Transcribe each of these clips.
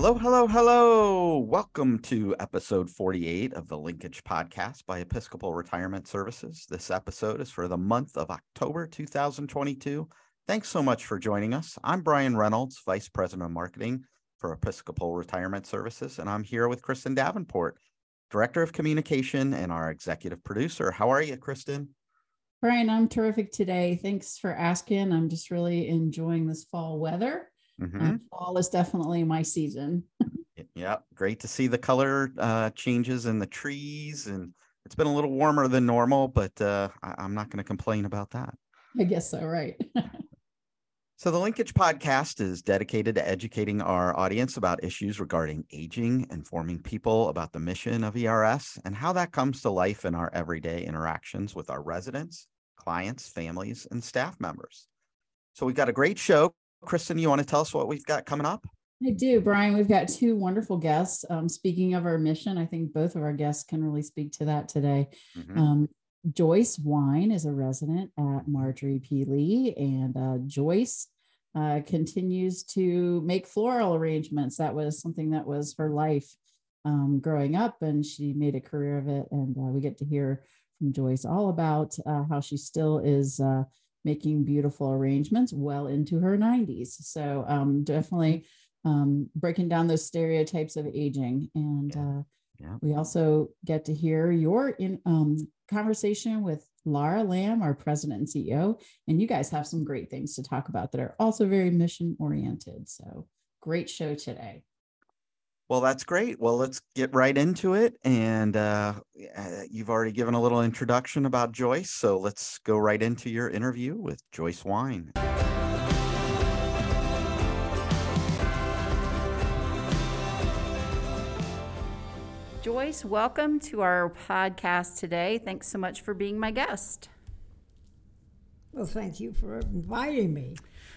Hello, hello, hello. Welcome to episode 48 of the Linkage Podcast by Episcopal Retirement Services. This episode is for the month of October 2022. Thanks so much for joining us. I'm Brian Reynolds, Vice President of Marketing for Episcopal Retirement Services, and I'm here with Kristen Davenport, Director of Communication and our Executive Producer. How are you, Kristen? Brian, I'm terrific today. Thanks for asking. I'm just really enjoying this fall weather Mm-hmm. fall is definitely my season. yeah, great to see the color uh, changes in the trees, and it's been a little warmer than normal, but uh, I- am not going to complain about that. I guess so, right. so, the Linkage podcast is dedicated to educating our audience about issues regarding aging, informing people about the mission of ERS, and how that comes to life in our everyday interactions with our residents, clients, families, and staff members. So, we've got a great show Kristen, you want to tell us what we've got coming up? I do, Brian. We've got two wonderful guests. Um, speaking of our mission, I think both of our guests can really speak to that today. Mm-hmm. Um, Joyce Wine is a resident at Marjorie P. Lee, and uh, Joyce uh, continues to make floral arrangements. That was something that was her life um, growing up, and she made a career of it. And uh, we get to hear from Joyce all about uh, how she still is uh, making beautiful arrangements well into her 90s. So um, definitely um, breaking down those stereotypes of aging. And uh, yeah. we also get to hear your in, um, conversation with Laura Lamb, our president and CEO. And you guys have some great things to talk about that are also very mission oriented. So great show today. Well, that's great. Well, let's get right into it. And uh, uh, you've already given a little introduction about Joyce. So let's go right into your interview with Joyce Wine. Joyce, welcome to our podcast today. Thanks so much for being my guest. Well, thank you for inviting me.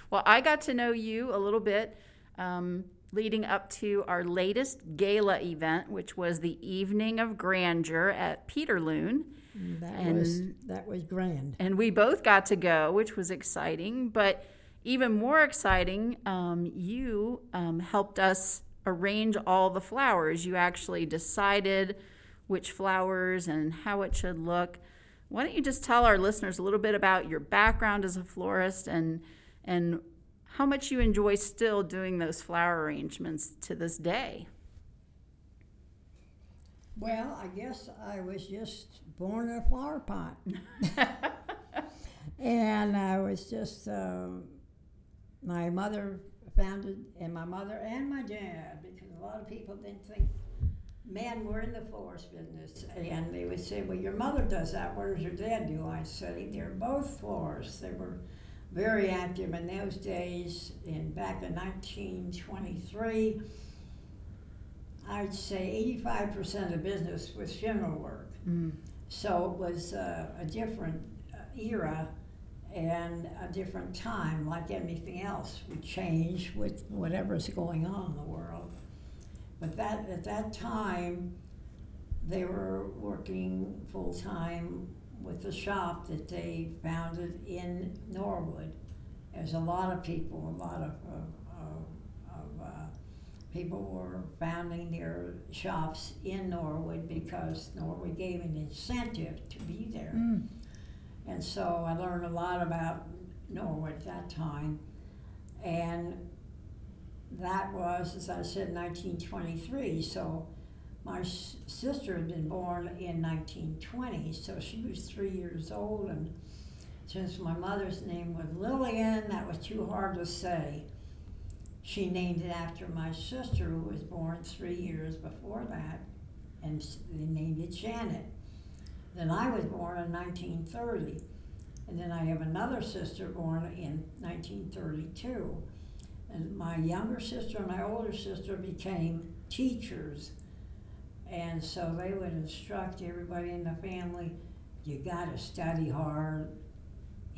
Well, I got to know you a little bit. Um, leading up to our latest gala event, which was the Evening of Grandeur at Peterloon. That and, was that was grand. And we both got to go, which was exciting. But even more exciting, um, you um, helped us arrange all the flowers. You actually decided which flowers and how it should look. Why don't you just tell our listeners a little bit about your background as a florist and and how much you enjoy still doing those flower arrangements to this day. Well, I guess I was just born in a flower pot. and I was just, um, my mother founded, and my mother and my dad, because a lot of people didn't think men were in the florist business. And they would say, Well, your mother does that. What does your dad do? I said, They're both florists. They were very active in those days. In back in 1923, I'd say 85% of business was funeral work. Mm. So it was uh, a different uh, era and a different time, like anything else would change with whatever's going on in the world. But that at that time, they were working full time with the shop that they founded in Norwood. There's a lot of people, a lot of, uh, of uh, people were founding their shops in Norwood because Norwood gave an incentive to be there. Mm. And so I learned a lot about Norwood at that time. And that was, as I said, 1923. So my sister had been born in 1920, so she was three years old. And since my mother's name was Lillian, that was too hard to say. She named it after my sister, who was born three years before that, and they named it Janet. Then I was born in 1930, and then I have another sister born in 1932. And my younger sister and my older sister became teachers and so they would instruct everybody in the family you got to study hard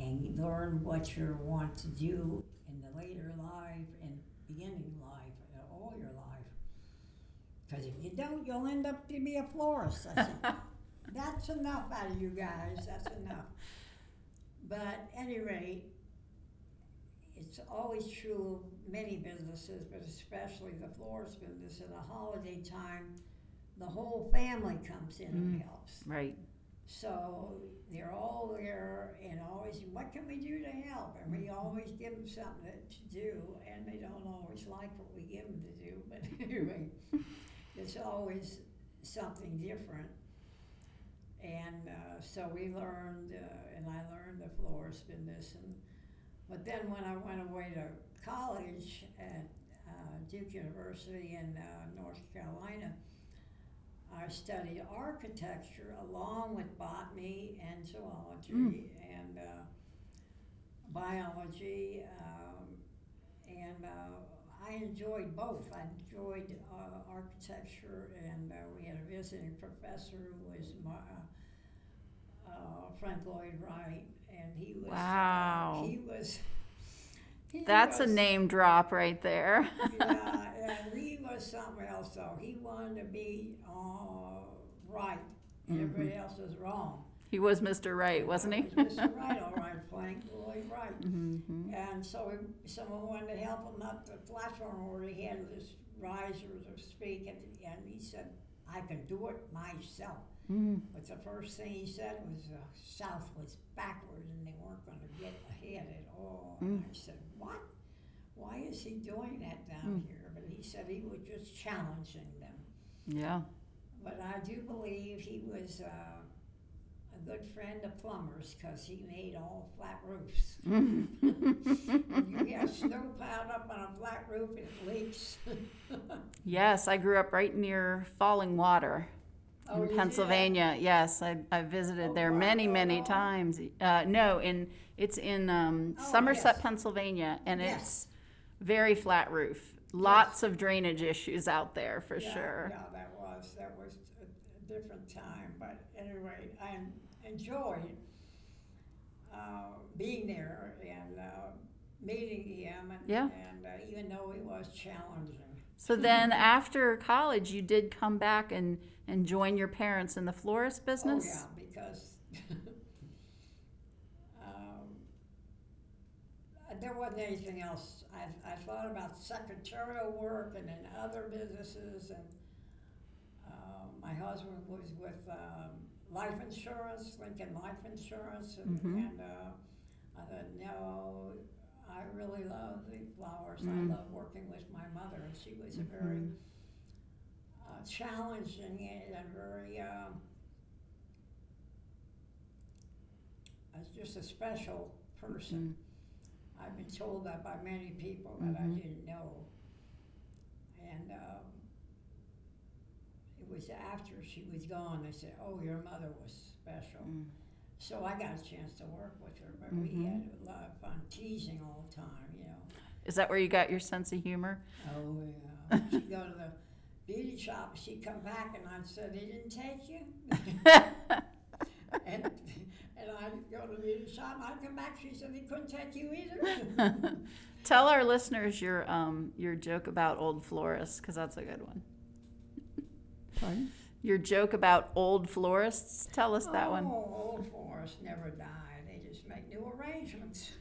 and learn what you want to do in the later life and beginning life, uh, all your life. Because if you don't, you'll end up to be a florist. I said, that's enough out of you guys. That's enough. But at any rate, it's always true of many businesses, but especially the florist business. In the holiday time, the whole family comes in and helps. Right. So they're all there and always, what can we do to help? And we always give them something to do, and they don't always like what we give them to do, but anyway, it's always something different. And uh, so we learned, uh, and I learned the florist business. And, but then when I went away to college at uh, Duke University in uh, North Carolina, I studied architecture along with botany and zoology and uh, biology. Um, and uh, I enjoyed both. I enjoyed uh, architecture, and uh, we had a visiting professor who was Mar- uh, Frank Lloyd Wright, and he was. uh, Wow. he was. He That's a name drop right there. yeah, and he was something else though. He wanted to be uh, right, and everybody else was wrong. he was Mr. Right, wasn't he? Was Mr. Right, all right, Frank Lloyd Wright. Mhm. And so we, someone wanted to help him up the platform where he had this riser to speak, and, and he said, "I can do it myself." Mm. But the first thing he said was the South was backwards and they weren't going to get ahead at all. And I said, What? Why is he doing that down here? But he said he was just challenging them. Yeah. But I do believe he was uh, a good friend of plumbers because he made all flat roofs. you have snow piled up on a flat roof, it leaks. Yes, I grew up right near Fallingwater Oh, you in did? Pennsylvania. Yes, I, I visited Oh, there many, many times. Uh, no, in it's in um, Oh, Somerset, yes. Pennsylvania, and Yes. it's very flat roof. Lots of drainage issues out there for yeah, sure. Yeah, that was that was a, a different time. But anyway, I enjoyed uh, being there and uh, meeting him, and, Yeah. and uh, even though it was challenging. So then, after college, you did come back and, and join your parents in the florist business. Oh yeah, because um, there wasn't anything else. I, I thought about secretarial work and then other businesses, and uh, my husband was with um, life insurance, Lincoln Life Insurance, and, Mhm. and uh, I thought, no, I really love the flowers. Mm. I love working with my mother, and she was a very Uh, challenging and very um, as just a special person. I've been told that by many people that I Mhm. didn't know, and um, it was after she was gone. They said, "Oh, your mother was special." Mm. So I got a chance to work with her, but we Mhm. had a lot of fun teasing all the time, you know. Is that where you got your sense of humor? Oh yeah. She'd go to the beauty shop. She'd come back, and I'd say, "They didn't take you." and and I'd go to the beauty shop. I'd come back. She said, "They couldn't take you either." Tell our listeners your um your joke about old florists because that's a good one. Pardon? Your joke about old florists. Tell us that oh, one. old florists never die. They just make new arrangements.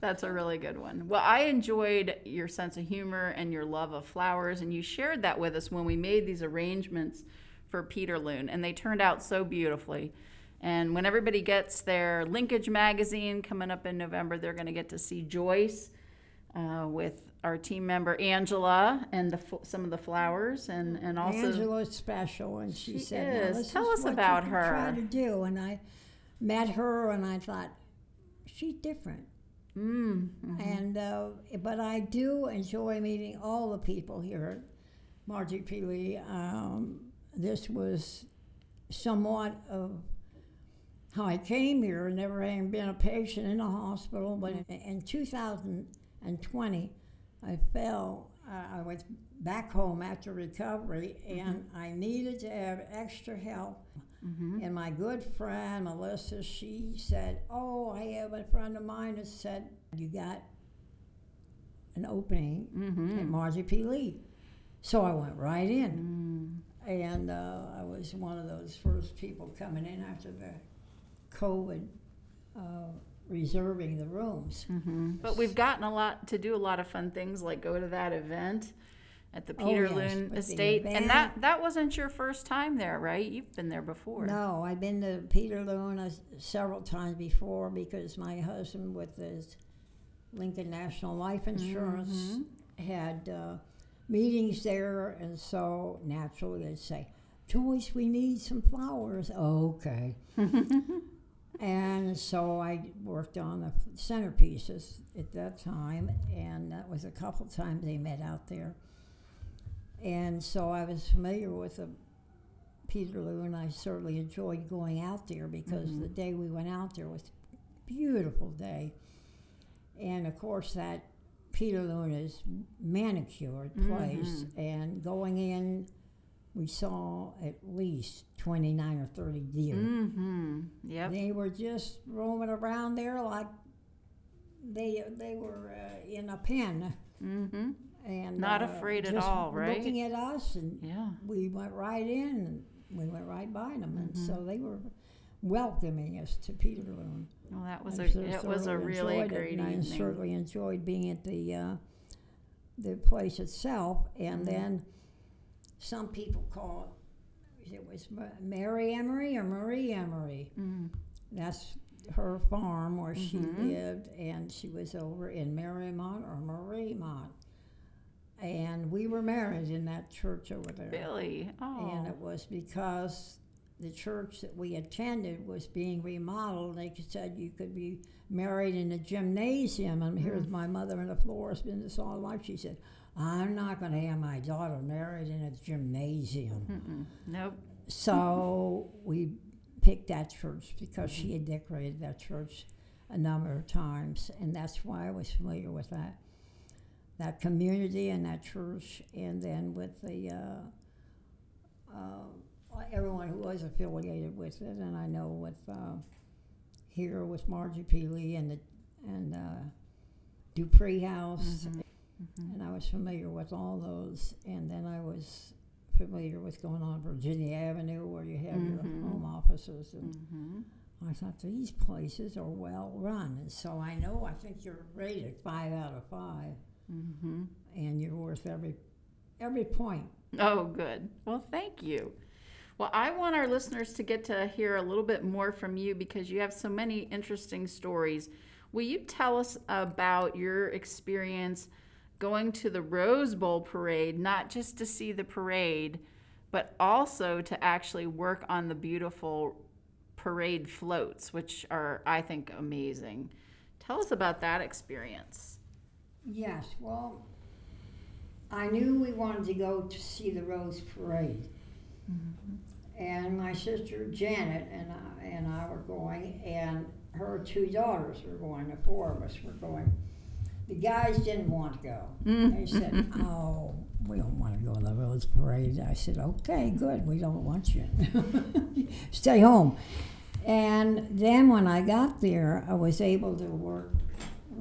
That's a really good one. Well, I enjoyed your sense of humor and your love of flowers, and you shared that with us when we made these arrangements for Peter Peterloon, and they turned out so beautifully. And when everybody gets their Linkage magazine coming up in November, they're going to get to see Joyce uh, with our team member Angela and the some of the flowers, and and also Angela's special, and she, She said, is. Tell is us what about can Try to do, and I met her, and I thought she's different. Mm, And uh, but I do enjoy meeting all the people here at Margie P. Lee. Um, this was somewhat of how I came here, never having been a patient in a hospital. But in, in 2020, I fell. Uh, I was back home after recovery, and I needed to have extra help. And my good friend Melissa, she said, "Oh, I have a friend of mine that said you got an opening mm-hmm. at Margie P. Lee." So I went right in, and uh, I was one of those first people coming in after the COVID uh, reserving the rooms. hmm But we've gotten a lot to do a lot of fun things like go to that event at the Oh, Peter yes, Loon the Estate, and that that wasn't your first time there, right? You've been there before. No, I've been to Peterloon several times before because my husband, with his Lincoln National Life Insurance, had uh, meetings there, and so naturally they'd say, "Joyce, we need some flowers." okay. and so I worked on the centerpieces at that time, and that was a couple times they met out there. And so I was familiar with the Peterloo, and I certainly enjoyed going out there because the day we went out there was a beautiful day. And of course, that Peterloo is manicured place, and going in, we saw at least 29 or 30 deer. Mm-hmm. Yep. They were just roaming around there like they they were uh, in a pen Mm-hmm. And Not uh, afraid at just all, right? Looking at us, and Yeah. we went right in and we went right by them, and Mm-hmm. so they were welcoming us to Peterloon. Well, that was I a it was a really enjoyed it, great and I evening. certainly enjoyed being at the uh, the place itself, and Mm-hmm. then some people call it, it was Ma- Mary Emery or Marie Emery. Mm. That's her farm where she Mhm. lived, and she was over in Marymont or Mariemont. And we were married in that church over there. Really? Oh. And it was because the church that we attended was being remodeled. They said you could be married in a gymnasium. And here's Mm. my mother in the florist business all her life. She said, I'm not going to have my daughter married in a gymnasium. Mm-mm. Nope. So we picked that church because she had decorated that church a number of times, and that's why I was familiar with that that community and that church, and then with the uh, uh, everyone who was affiliated with it, and I know with uh, here with Margie P. Lee and the and uh, Deupree House, and I was familiar with all those, and then I was familiar with going on Virginia Avenue where you have your home offices. And Mm-hmm. I thought these places are well run. And so I know I think you're rated five out of 5 Mm-hmm. and you're worth every every point. Oh, good. Well, thank you. Well, I want our listeners to get to hear a little bit more from you because you have so many interesting stories. Will you tell us about your experience going to the Rose Bowl parade, not just to see the parade, but also to actually work on the beautiful parade floats, which are, I think, amazing. Tell us about that experience. Yes, well I knew we wanted to go to see the Rose Parade. Mm-hmm. And my sister Janet and I, and I were going, and her two daughters were going. The four of us were going. The guys didn't want to go. Mm. They said, "Oh, we don't want to go to the Rose Parade." I said, "Okay, good. We don't want you. Stay home." And then when I got there, I was able to work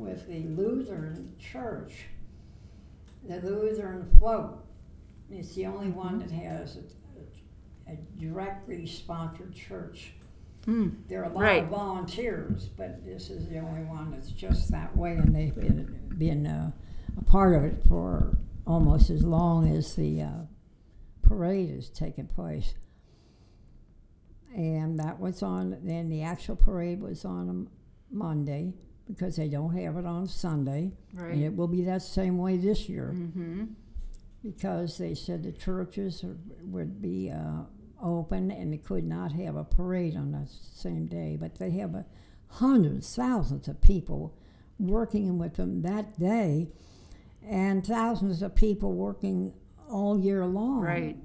with the Lutheran Church, the Lutheran Float. It's the only one that has a, a, a directly sponsored church. Hmm. There are a lot Right. of volunteers, but this is the only one that's just that way, and they've been, been uh, a part of it for almost as long as the uh, parade has taken place. And that was on, then the actual parade was on a Monday because they don't have it on Sunday. And Right. it will be that same way this year Mm-hmm. because they said the churches are, would be uh, open and they could not have a parade on that same day. But they have uh, hundreds, thousands of people working with them that day, and thousands of people working all year long. Right.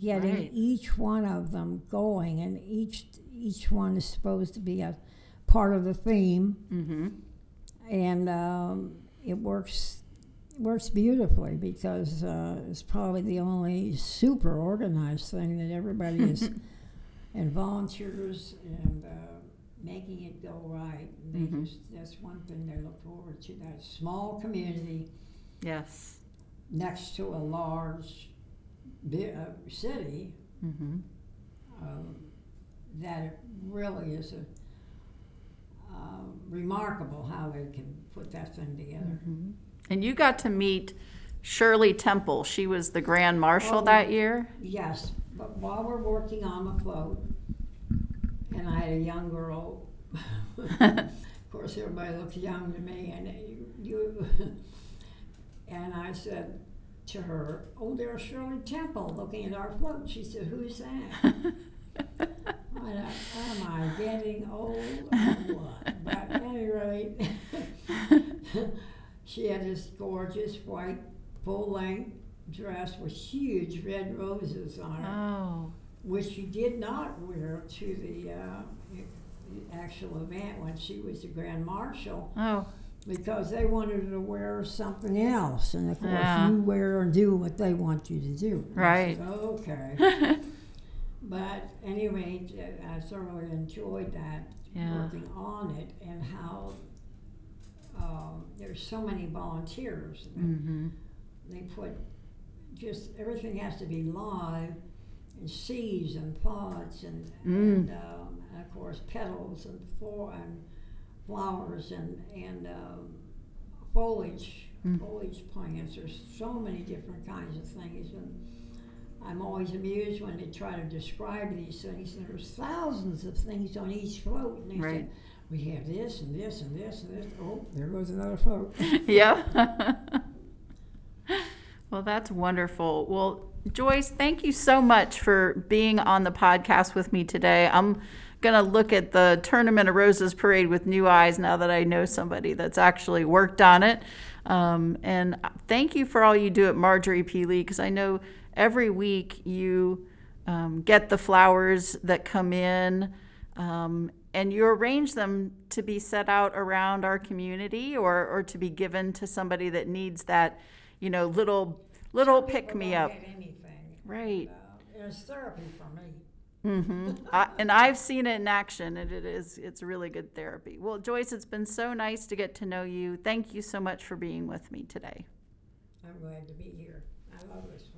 Getting Right. each one of them going, and each each one is supposed to be a part of the theme Mm-hmm. and um, it works works beautifully because uh, it's probably the only super organized thing that everybody is and volunteers and uh, making it go right. And they Mhm. just that's one thing they look forward to. That small community Yes. next to a large bi- uh, city Mm-hmm. um, that it really is a um, remarkable how they can put that thing together. Mm-hmm. And you got to meet Shirley Temple. She was the grand marshal Oh. that year. Yes, but while we're working on the float, and I had a young girl. of course, everybody looks young to me, and you, you and I said to her, "Oh, there's Shirley Temple looking at our float." She said, "Who's that?" Am I getting old or what? But at any rate, she had this gorgeous white full length dress with huge red roses on it Oh, which she did not wear to the, uh, the actual event when she was the grand marshal oh, because they wanted her to wear something else, and of course Yeah. you wear and do what they want you to do. And Right. said, okay. but anyway, I thoroughly enjoyed that Yeah. working on it and how um, there's so many volunteers. mm-hmm. They put just everything has to be live, and seeds and pods and, and, um, and of course petals and and flowers and and um, foliage foliage plants. There's so many different kinds of things, and I'm always amused when they try to describe these things. There's thousands of things on each float, and they Right. say we have this and this and this and this. Oh, there goes another float. yeah. well, that's wonderful. Well, Joyce, thank you so much for being on the podcast with me today. I'm going to look at the Tournament of Roses parade with new eyes now that I know somebody that's actually worked on it. Um, and thank you for all you do at Marjorie P. Lee because I know every week you um, get the flowers that come in. Um, and you arrange them to be set out around our community or, or to be given to somebody that needs that, you know, little little pick me up. anything. Right. Uh, it's therapy for me. Mm-hmm. I, and I've seen it in action, and it is it's really good therapy. Well, Joyce, it's been so nice to get to know you. Thank you so much for being with me today. I'm glad to be here. I love this.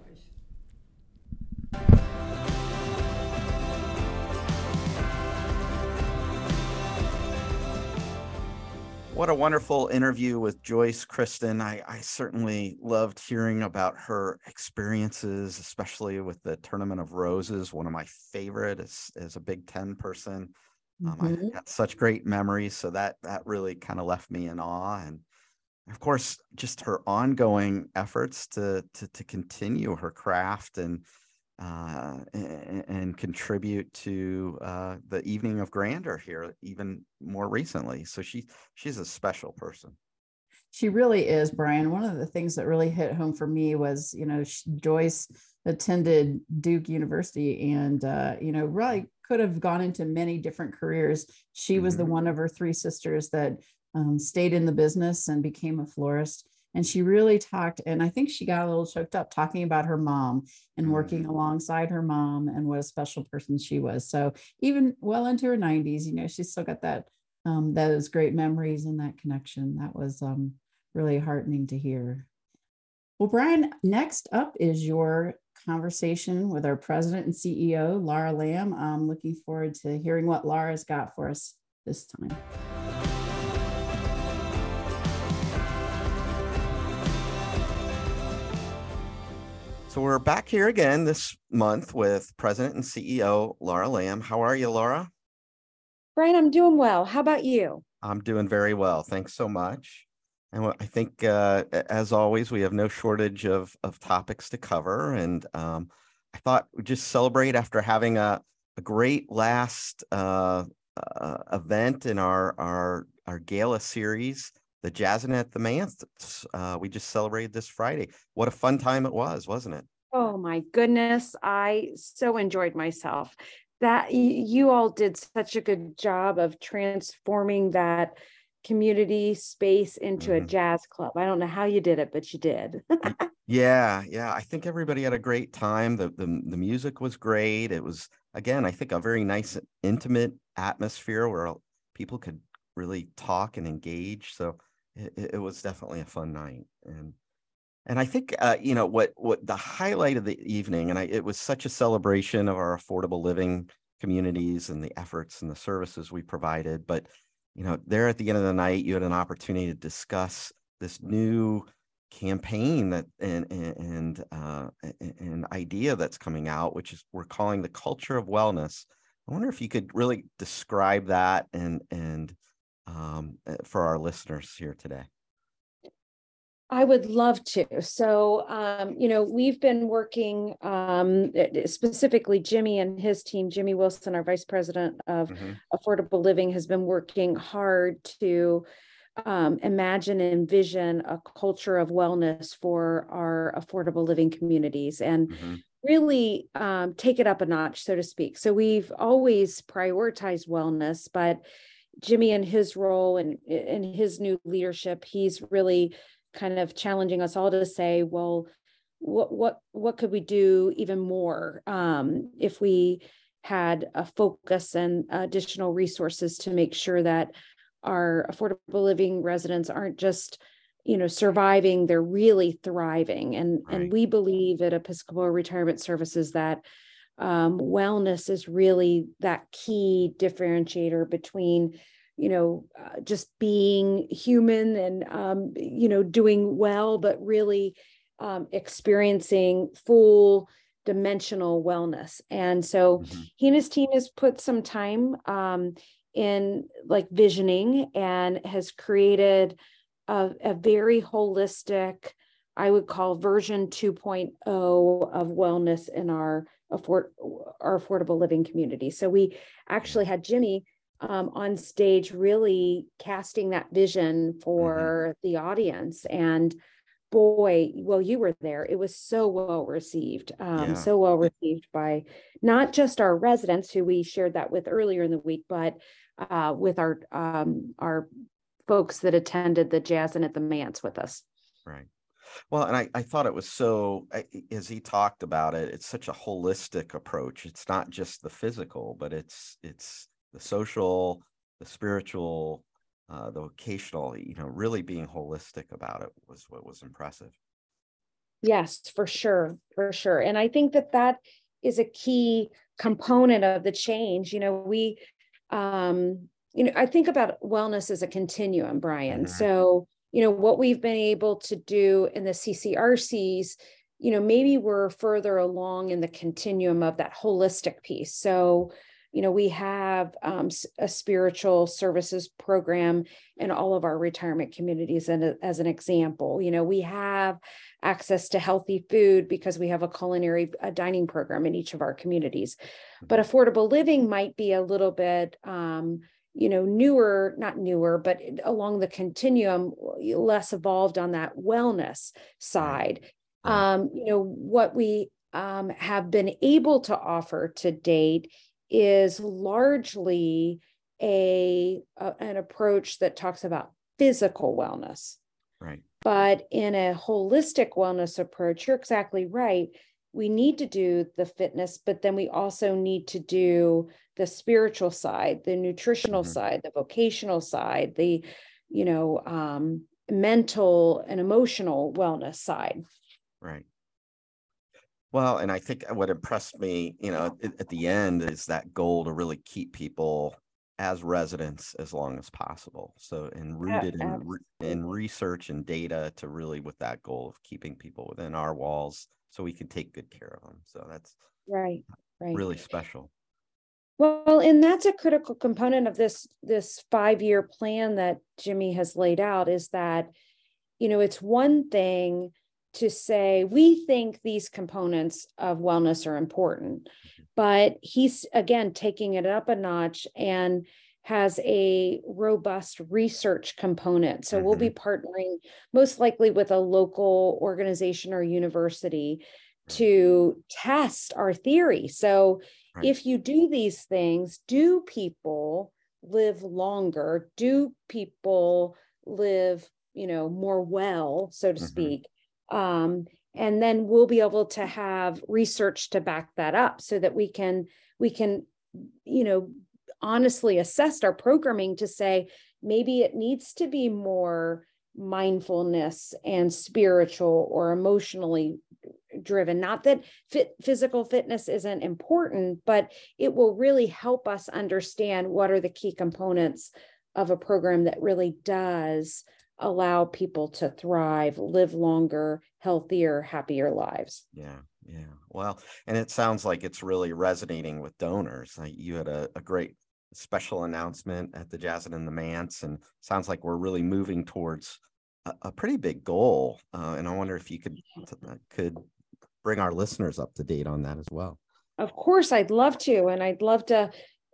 What a wonderful interview with Joyce Kristen. I, I certainly loved hearing about her experiences, especially with the Tournament of Roses, one of my favorite as, as a Big Ten person. Um, Mhm. I got such great memories. So that that really kind of left me in awe. And of course, just her ongoing efforts to to, to continue her craft and uh, and, and contribute to uh, the evening of grandeur here even more recently. So she she's a special person. She really is, Brian. One of the things that really hit home for me was, you know, Joyce attended Duke University and, uh, you know, really could have gone into many different careers. She was the Mhm. one of her three sisters that um, stayed in the business and became a florist. And she really talked, and I think she got a little choked up talking about her mom and working alongside her mom and what a special person she was. So even well into her 90s, you know, she's still got that um, those great memories and that connection. That was um, really heartening to hear. Well, Brian, next up is your conversation with our president and CEO, Laura Lamb. I'm looking forward to hearing what Laura's got for us this time. So we're back here again this month with President and CEO Laura Lamb. How are you, Laura? Brian, I'm doing well. How about you? I'm doing very well. Thanks so much. And I think, uh, as always, we have no shortage of of topics to cover. And um, I thought we'd just celebrate after having a, a great last uh, uh, event in our our our gala series, the Jazzin' at the Manse. Uh, we just celebrated this Friday. What a fun time it was, wasn't it? Oh my goodness, I so enjoyed myself. That you all did such a good job of transforming that community space into a Mhm. jazz club. I don't know how you did it, but you did. Yeah, yeah. I think everybody had a great time. The the the music was great. It was again, I think a very nice intimate atmosphere where people could really talk and engage. So it, it was definitely a fun night. And and I think uh, you know what what the highlight of the evening, and I it was such a celebration of our affordable living communities and the efforts and the services we provided. But you know, there at the end of the night, you had an opportunity to discuss this new campaign that and and uh, an idea that's coming out, which is we're calling the culture of wellness. I wonder if you could really describe that and and um, eh, for our listeners here today. I would love to. So, um, you know, we've been working um, eh, eh, specifically, Jimmy and his team, Jimmy Wilson, our vice president of mm-hmm. affordable living, has been working hard to um, imagine and envision a culture of wellness for our affordable living communities and mm-hmm. really um, take it up a notch, so to speak. So, we've always prioritized wellness, but Jimmy and his role and in his new leadership, he's really kind of challenging us all to say, well, what what what could we do even more um, if we had a focus and additional resources to make sure that our affordable living residents aren't just you know surviving they're really thriving and right. and we believe at episcopal retirement services that um, wellness is really that key differentiator between you know uh, just being human and um, you know doing well but really um, experiencing full dimensional wellness and so mm-hmm. he and his team has put some time um, in like visioning and has created a, a very holistic i would call version 2.0 of wellness in our afford our affordable living community so we actually had jimmy um, on stage really casting that vision for mm-hmm. the audience and boy well you were there it was so well received um, yeah. so well received by not just our residents who we shared that with earlier in the week but uh, with our um, our folks that attended the jazz and at the manse with us right well and I, I thought it was so as he talked about it it's such a holistic approach it's not just the physical but it's it's the social, the spiritual, uh, the vocational, you know, really being holistic about it was what was impressive. Yes, for sure, for sure. And I think that that is a key component of the change. You know, we, um, you know, I think about wellness as a continuum, Brian. Mm-hmm. So, you know, what we've been able to do in the CCRCs, you know, maybe we're further along in the continuum of that holistic piece. So, you know, we have um, a spiritual services program in all of our retirement communities. And as an example, you know, we have access to healthy food because we have a culinary a dining program in each of our communities. But mm-hmm. affordable living might be a little bit, um, you know, newer, not newer, but along the continuum, less evolved on that wellness side. Um, you know, what we um, have been able to offer to date is largely a, a, an approach that talks about physical wellness. Right. But in a holistic wellness approach, you're exactly right. We need to do the fitness, but then we also need to do the spiritual side, the nutritional mm-hmm. side, the vocational side, the, you know, um, mental and emotional wellness side. Right. Well, and I think what impressed me, you know, at, at the end is that goal to really keep people as residents as long as possible. So, and rooted yeah, in in research and data to really with that goal of keeping people within our walls, so we can take good care of them. So that's right, right, really special. Well, and that's a critical component of this this five year plan that Jimmy has laid out. Is that, you know, it's one thing to say we think these components of wellness are important mm-hmm. but he's again taking it up a notch and has a robust research component so mm-hmm. we'll be mm-hmm. partnering most likely with a local organization or university to test our theory so right. if you do these things do people live longer do people live you know more well so to mm-hmm. speak um, and then we'll be able to have research to back that up so that we can we can you know honestly assessed our programming to say maybe it needs to be more mindfulness and spiritual or emotionally driven not that fit, physical fitness isn't important but it will really help us understand what are the key components of a program that really does allow people to thrive, live longer, healthier, happier lives. Yeah, yeah. Well, and it sounds like it's really resonating with donors. Like you had a, a great special announcement at the Jazz and the Manse, and sounds like we're really moving towards a, a pretty big goal. Uh, and I wonder if you could uh, could bring our listeners up to date on that as well. Of course, I'd love to, and I'd love to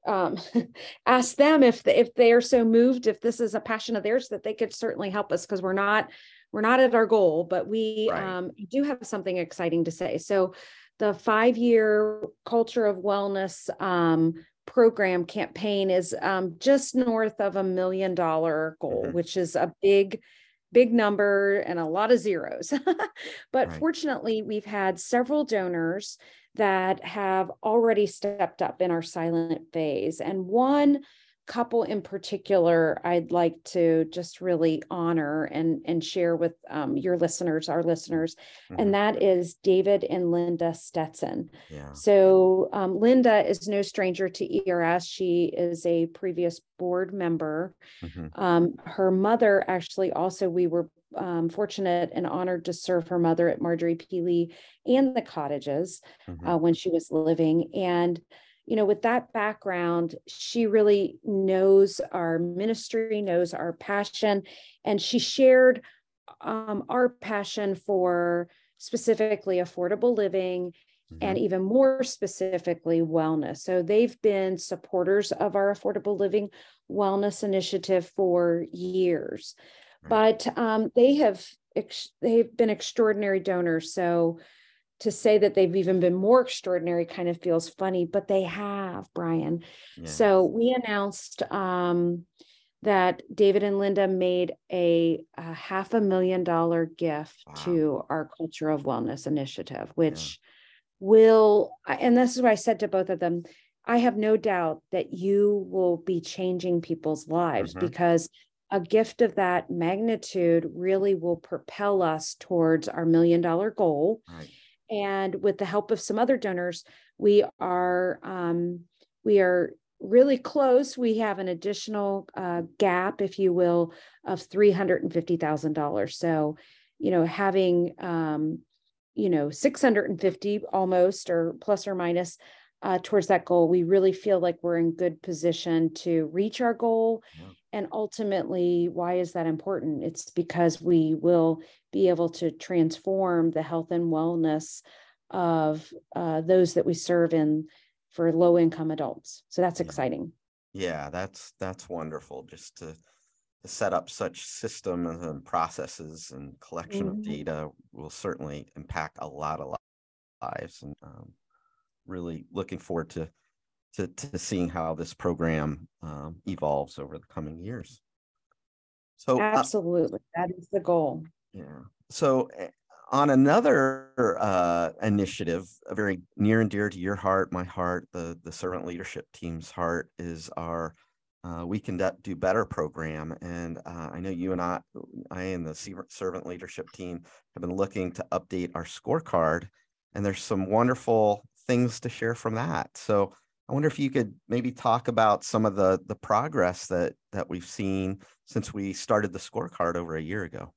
um, ask them if the, if they are so moved, if this is a passion of theirs, that they could certainly help us because we're not we're not at our goal, but we right. um, do have something exciting to say. So, the five year culture of wellness um, program campaign is um, just north of a million dollar goal, mm-hmm. which is a big big number and a lot of zeros. but right. fortunately, we've had several donors that have already stepped up in our silent phase. And one couple in particular I'd like to just really honor and, and share with um, your listeners, our listeners, mm-hmm. and that is David and Linda Stetson. Yeah. So um, Linda is no stranger to ERS. She is a previous board member. Mm-hmm. Um, her mother actually also, we were um, fortunate and honored to serve her mother at Marjorie P. Lee and the cottages mm-hmm. uh, when she was living. And you know, with that background, she really knows our ministry, knows our passion, and she shared um, our passion for specifically affordable living mm-hmm. and even more specifically wellness. So they've been supporters of our affordable living wellness initiative for years, right. but um, they have ex- they've been extraordinary donors. So to say that they've even been more extraordinary kind of feels funny, but they have, Brian. So we announced um, that David and Linda made a, a, half a million dollar gift wow. to our Culture of Wellness initiative, which yeah. will, and this is what I said to both of them. I have no doubt that you will be changing people's lives mm-hmm. because a gift of that magnitude really will propel us towards our million dollar goal. Right and with the help of some other donors we are um, we are really close. We have an additional uh, gap if you will of $350000 so you know having um, you know 650 almost or plus or minus uh, towards that goal we really feel like we're in good position to reach our goal. And ultimately why is that important it's because we will be able to transform the health and wellness of uh, those that we serve in for low income adults. So that's exciting. Yeah, that's that's wonderful. Just to, to set up such systems and processes and collection mm-hmm. of data will certainly impact a lot of lives. And um, really looking forward to, to to seeing how this program um, evolves over the coming years. So uh absolutely, uh, that is the goal. Yeah. So eh, on another uh, initiative, very near and dear to your heart, my heart, the the servant leadership team's heart is our uh, we can do better program and uh, i know you and i i and the servant leadership team have been looking to update our scorecard and there's some wonderful things to share from that so i wonder if you could maybe talk about some of the the progress that that we've seen since we started the scorecard over a year ago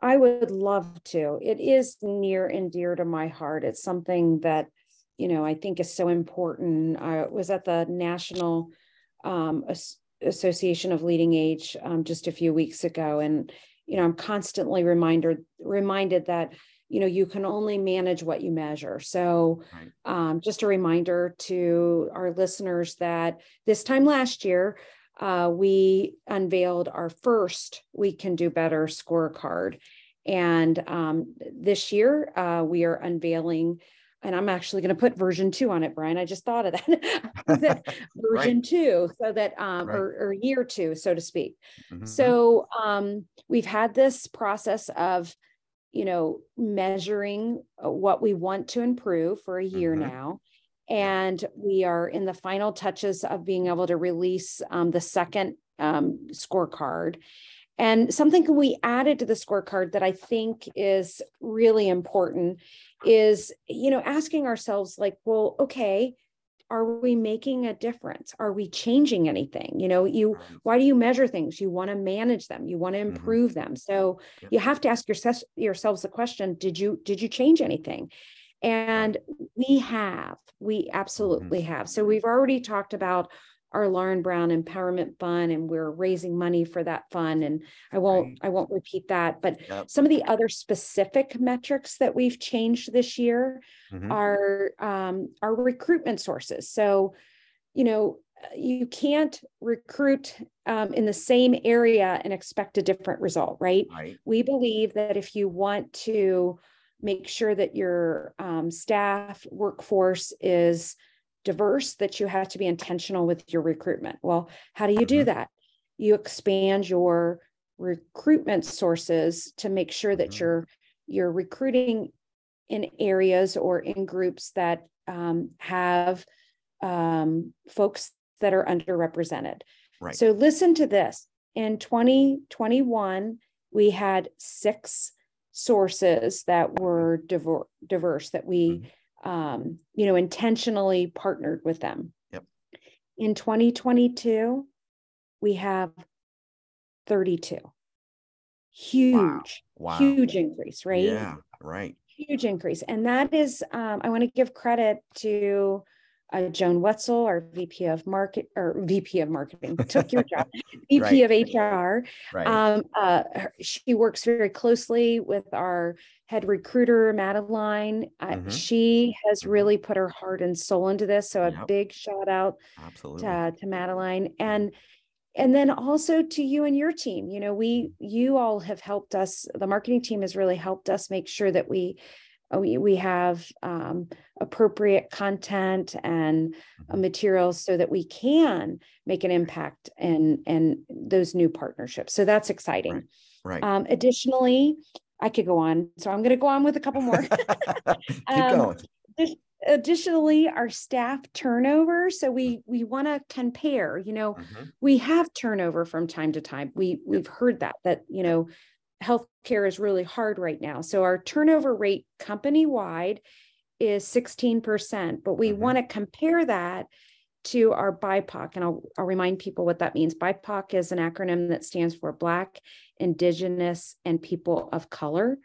I would love to. It is near and dear to my heart. It's something that, you know, I think is so important. I was at the National um, Association of LeadingAge um, just a few weeks ago, and you know, I'm constantly reminded reminded that you know you can only manage what you measure. So, right. um, just a reminder to our listeners that this time last year uh, we unveiled our first We Can Do Better scorecard. And um, this year, uh, we are unveiling, and I'm actually going to put version two on it, Brian. I just thought of that, version right. two, so that, um, right. or, or, year two, so to speak. Mm-hmm. So um, we've had this process of, you know, measuring uh, what we want to improve for a year mm-hmm. now and we are in the final touches of being able to release um, the second um, scorecard. And something we added to the scorecard that I think is really important is, you know, asking ourselves, like, well, okay, are we making a difference? Are we changing anything? You know you why do you measure things? You want to manage them. You want to Mm-hmm. improve them. So Yep. you have to ask yourself yourselves the question did you did you change anything? And we have we Mm-hmm. absolutely have. So we've already talked about our lauren brown empowerment fund and we're raising money for that fund and i won't Right. i won't repeat that but Yep. some of the other specific metrics that we've changed this year Mhm. are um, our recruitment sources. So, you know, you can't recruit um, in the same area and expect a different result, right? Right. We believe that if you want to make sure that your um, staff workforce is diverse, that you have to be intentional with your recruitment. Well, how do you do Mhm. that? You expand your recruitment sources to make sure that Mhm. you're you're recruiting in areas or in groups that um, have um, folks that are underrepresented. Right. So listen to this. In 2021, we had six sources that were diver- diverse that we, um, you know, intentionally partnered with them. Yep. In 2022, we have 32. Huge, Wow. huge increase, right? Yeah. Right. huge increase. And that is, um, I want to give credit to uh, Joan Wetzel, our VP of market or VP of marketing, took your job, VP of HR. Right. Um, uh, she works very closely with our head recruiter, Madeline. Uh, Mhm. She has Mhm. really put her heart and soul into this. So a Yep. big shout out Absolutely. to, to Madeline and and then also to you and your team you know we you all have helped us the marketing team has really helped us make sure that we we, we have um, appropriate content and uh, Mhm. materials so that we can make an impact in in those new partnerships so that's exciting Right. um, additionally i could go on so i'm going to go on with a couple more Keep um, going. additionally our staff turnover so we we want to compare you know Mhm. we have turnover from time to time we we've heard that that you know healthcare is really hard right now so our turnover rate company wide is 16% but we Mhm. want to compare that to our BIPOC and I'll, I'll remind people what that means BIPOC is an acronym that stands for black indigenous and people of color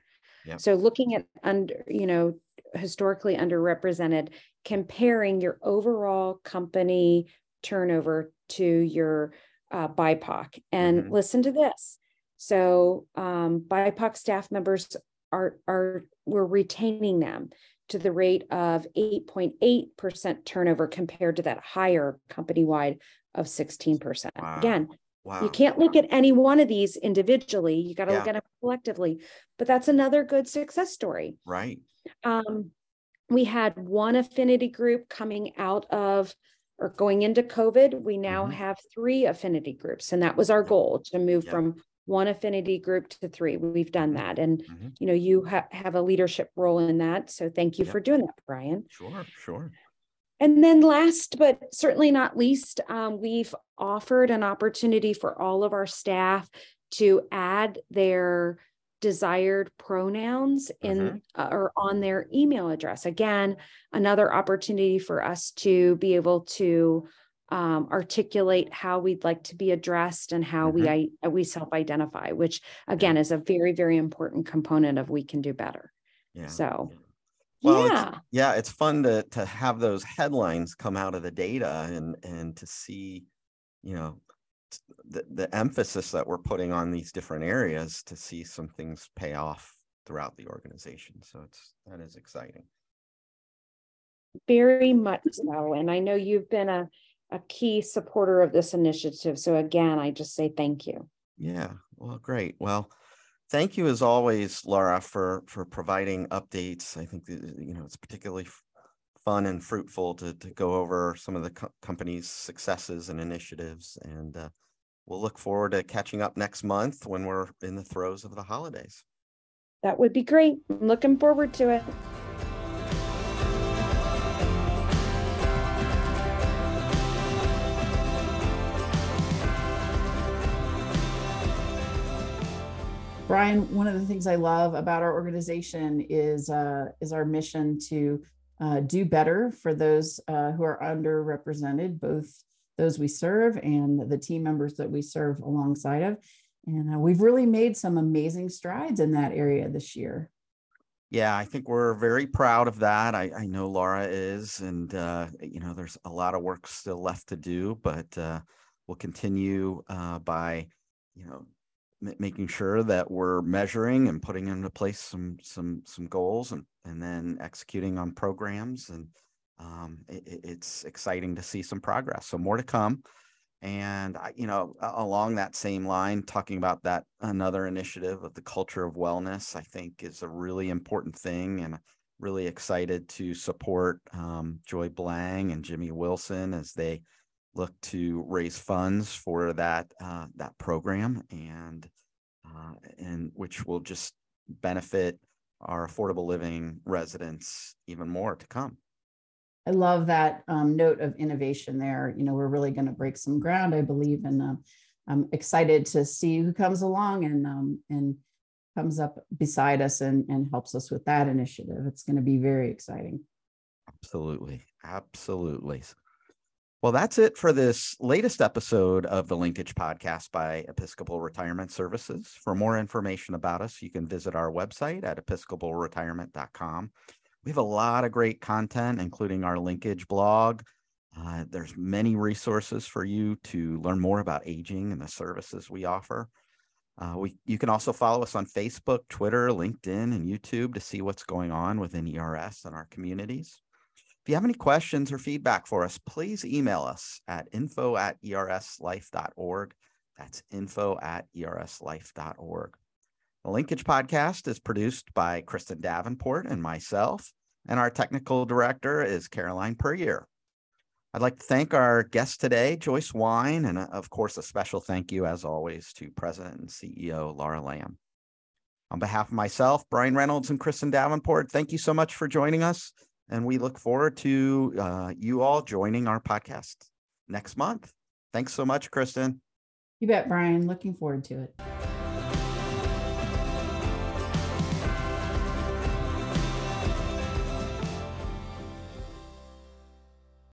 Yep. so looking at under you know historically underrepresented comparing your overall company turnover to your uh, BIPOC. And Mhm. listen to this. So um, BIPOC staff members are are we're retaining them to the rate of 8.8% turnover compared to that higher company-wide of 16%. Wow. Again, Wow. you can't look at any one of these individually. You got to look at them collectively. But that's another good success story. Right. Um, we had one affinity group coming out of or going into COVID. We now Mhm. have three affinity groups, and that was our goal to move Yep. from one affinity group to three. We've done Mhm. that, and Mhm. you know you ha- have a leadership role in that. So thank you Yep. for doing that, Brian. Sure. Sure. And then last but certainly not least, um, we've offered an opportunity for all of our staff to add their desired pronouns in uh, or on their email address. Again, another opportunity for us to be able to um, articulate how we'd like to be addressed and how we I, we self-identify, which again is a very very important component of we can do better. Yeah. So, yeah. Well, yeah. it's, yeah, it's fun to to have those headlines come out of the data and and to see, you know, the the emphasis that we're putting on these different areas to see some things pay off throughout the organization. So it's that is exciting. Very much so. And I know you've been a, a key supporter of this initiative. So again, I just say thank you. Yeah. Well, great. Well, thank you as always, Laura, for for providing updates. I think you know it's particularly fun and fruitful to to go over some of the co- company's successes and initiatives, and uh, we'll look forward to catching up next month when we're in the throes of the holidays. That would be great. I'm looking forward to it. Brian, one of the things I love about our organization is uh, is our mission to uh, do better for those uh, who are underrepresented, both those we serve and the team members that we serve alongside of. And uh, we've really made some amazing strides in that area this year. Yeah, I think we're very proud of that. I, I know Laura is, and uh, you know, there's a lot of work still left to do, but uh, we'll continue by, you know, making sure that we're measuring and putting into place some some some goals, and and then executing on programs. And um, it, it's exciting to see some progress. So more to come. And I, you know, along that same line, talking about that another initiative of the culture of wellness, I think is a really important thing, and really excited to support um, Joy Blang and Jimmy Wilson as they look to raise funds for that uh, that program, and uh, and which will just benefit our affordable living residents even more to come. I love that um, note of innovation there. You know, we're really going to break some ground, I believe, and um, I'm excited to see who comes along and um, and comes up beside us and, and helps us with that initiative. It's going to be very exciting. Absolutely, absolutely. Well, that's it for this latest episode of the Linkage Podcast by Episcopal Retirement Services. For more information about us, you can visit our website at episcopalretirement.com we have a lot of great content, including our linkage blog. Uh, there's many resources for you to learn more about aging and the services we offer. Uh, we, you can also follow us on Facebook, Twitter, LinkedIn, and YouTube to see what's going on within ERS and our communities. If you have any questions or feedback for us, please email us at info at erslife.org. That's info at erslife.org. The Linkage podcast is produced by Kristen Davenport and myself, and our technical director is Caroline Perrier. I'd like to thank our guest today, Joyce Wine, and of course, a special thank you, as always, to President and CEO Laura Lamb. On behalf of myself, Brian Reynolds, and Kristen Davenport, thank you so much for joining us. And we look forward to uh, you all joining our podcast next month. Thanks so much, Kristen. You bet, Brian. Looking forward to it.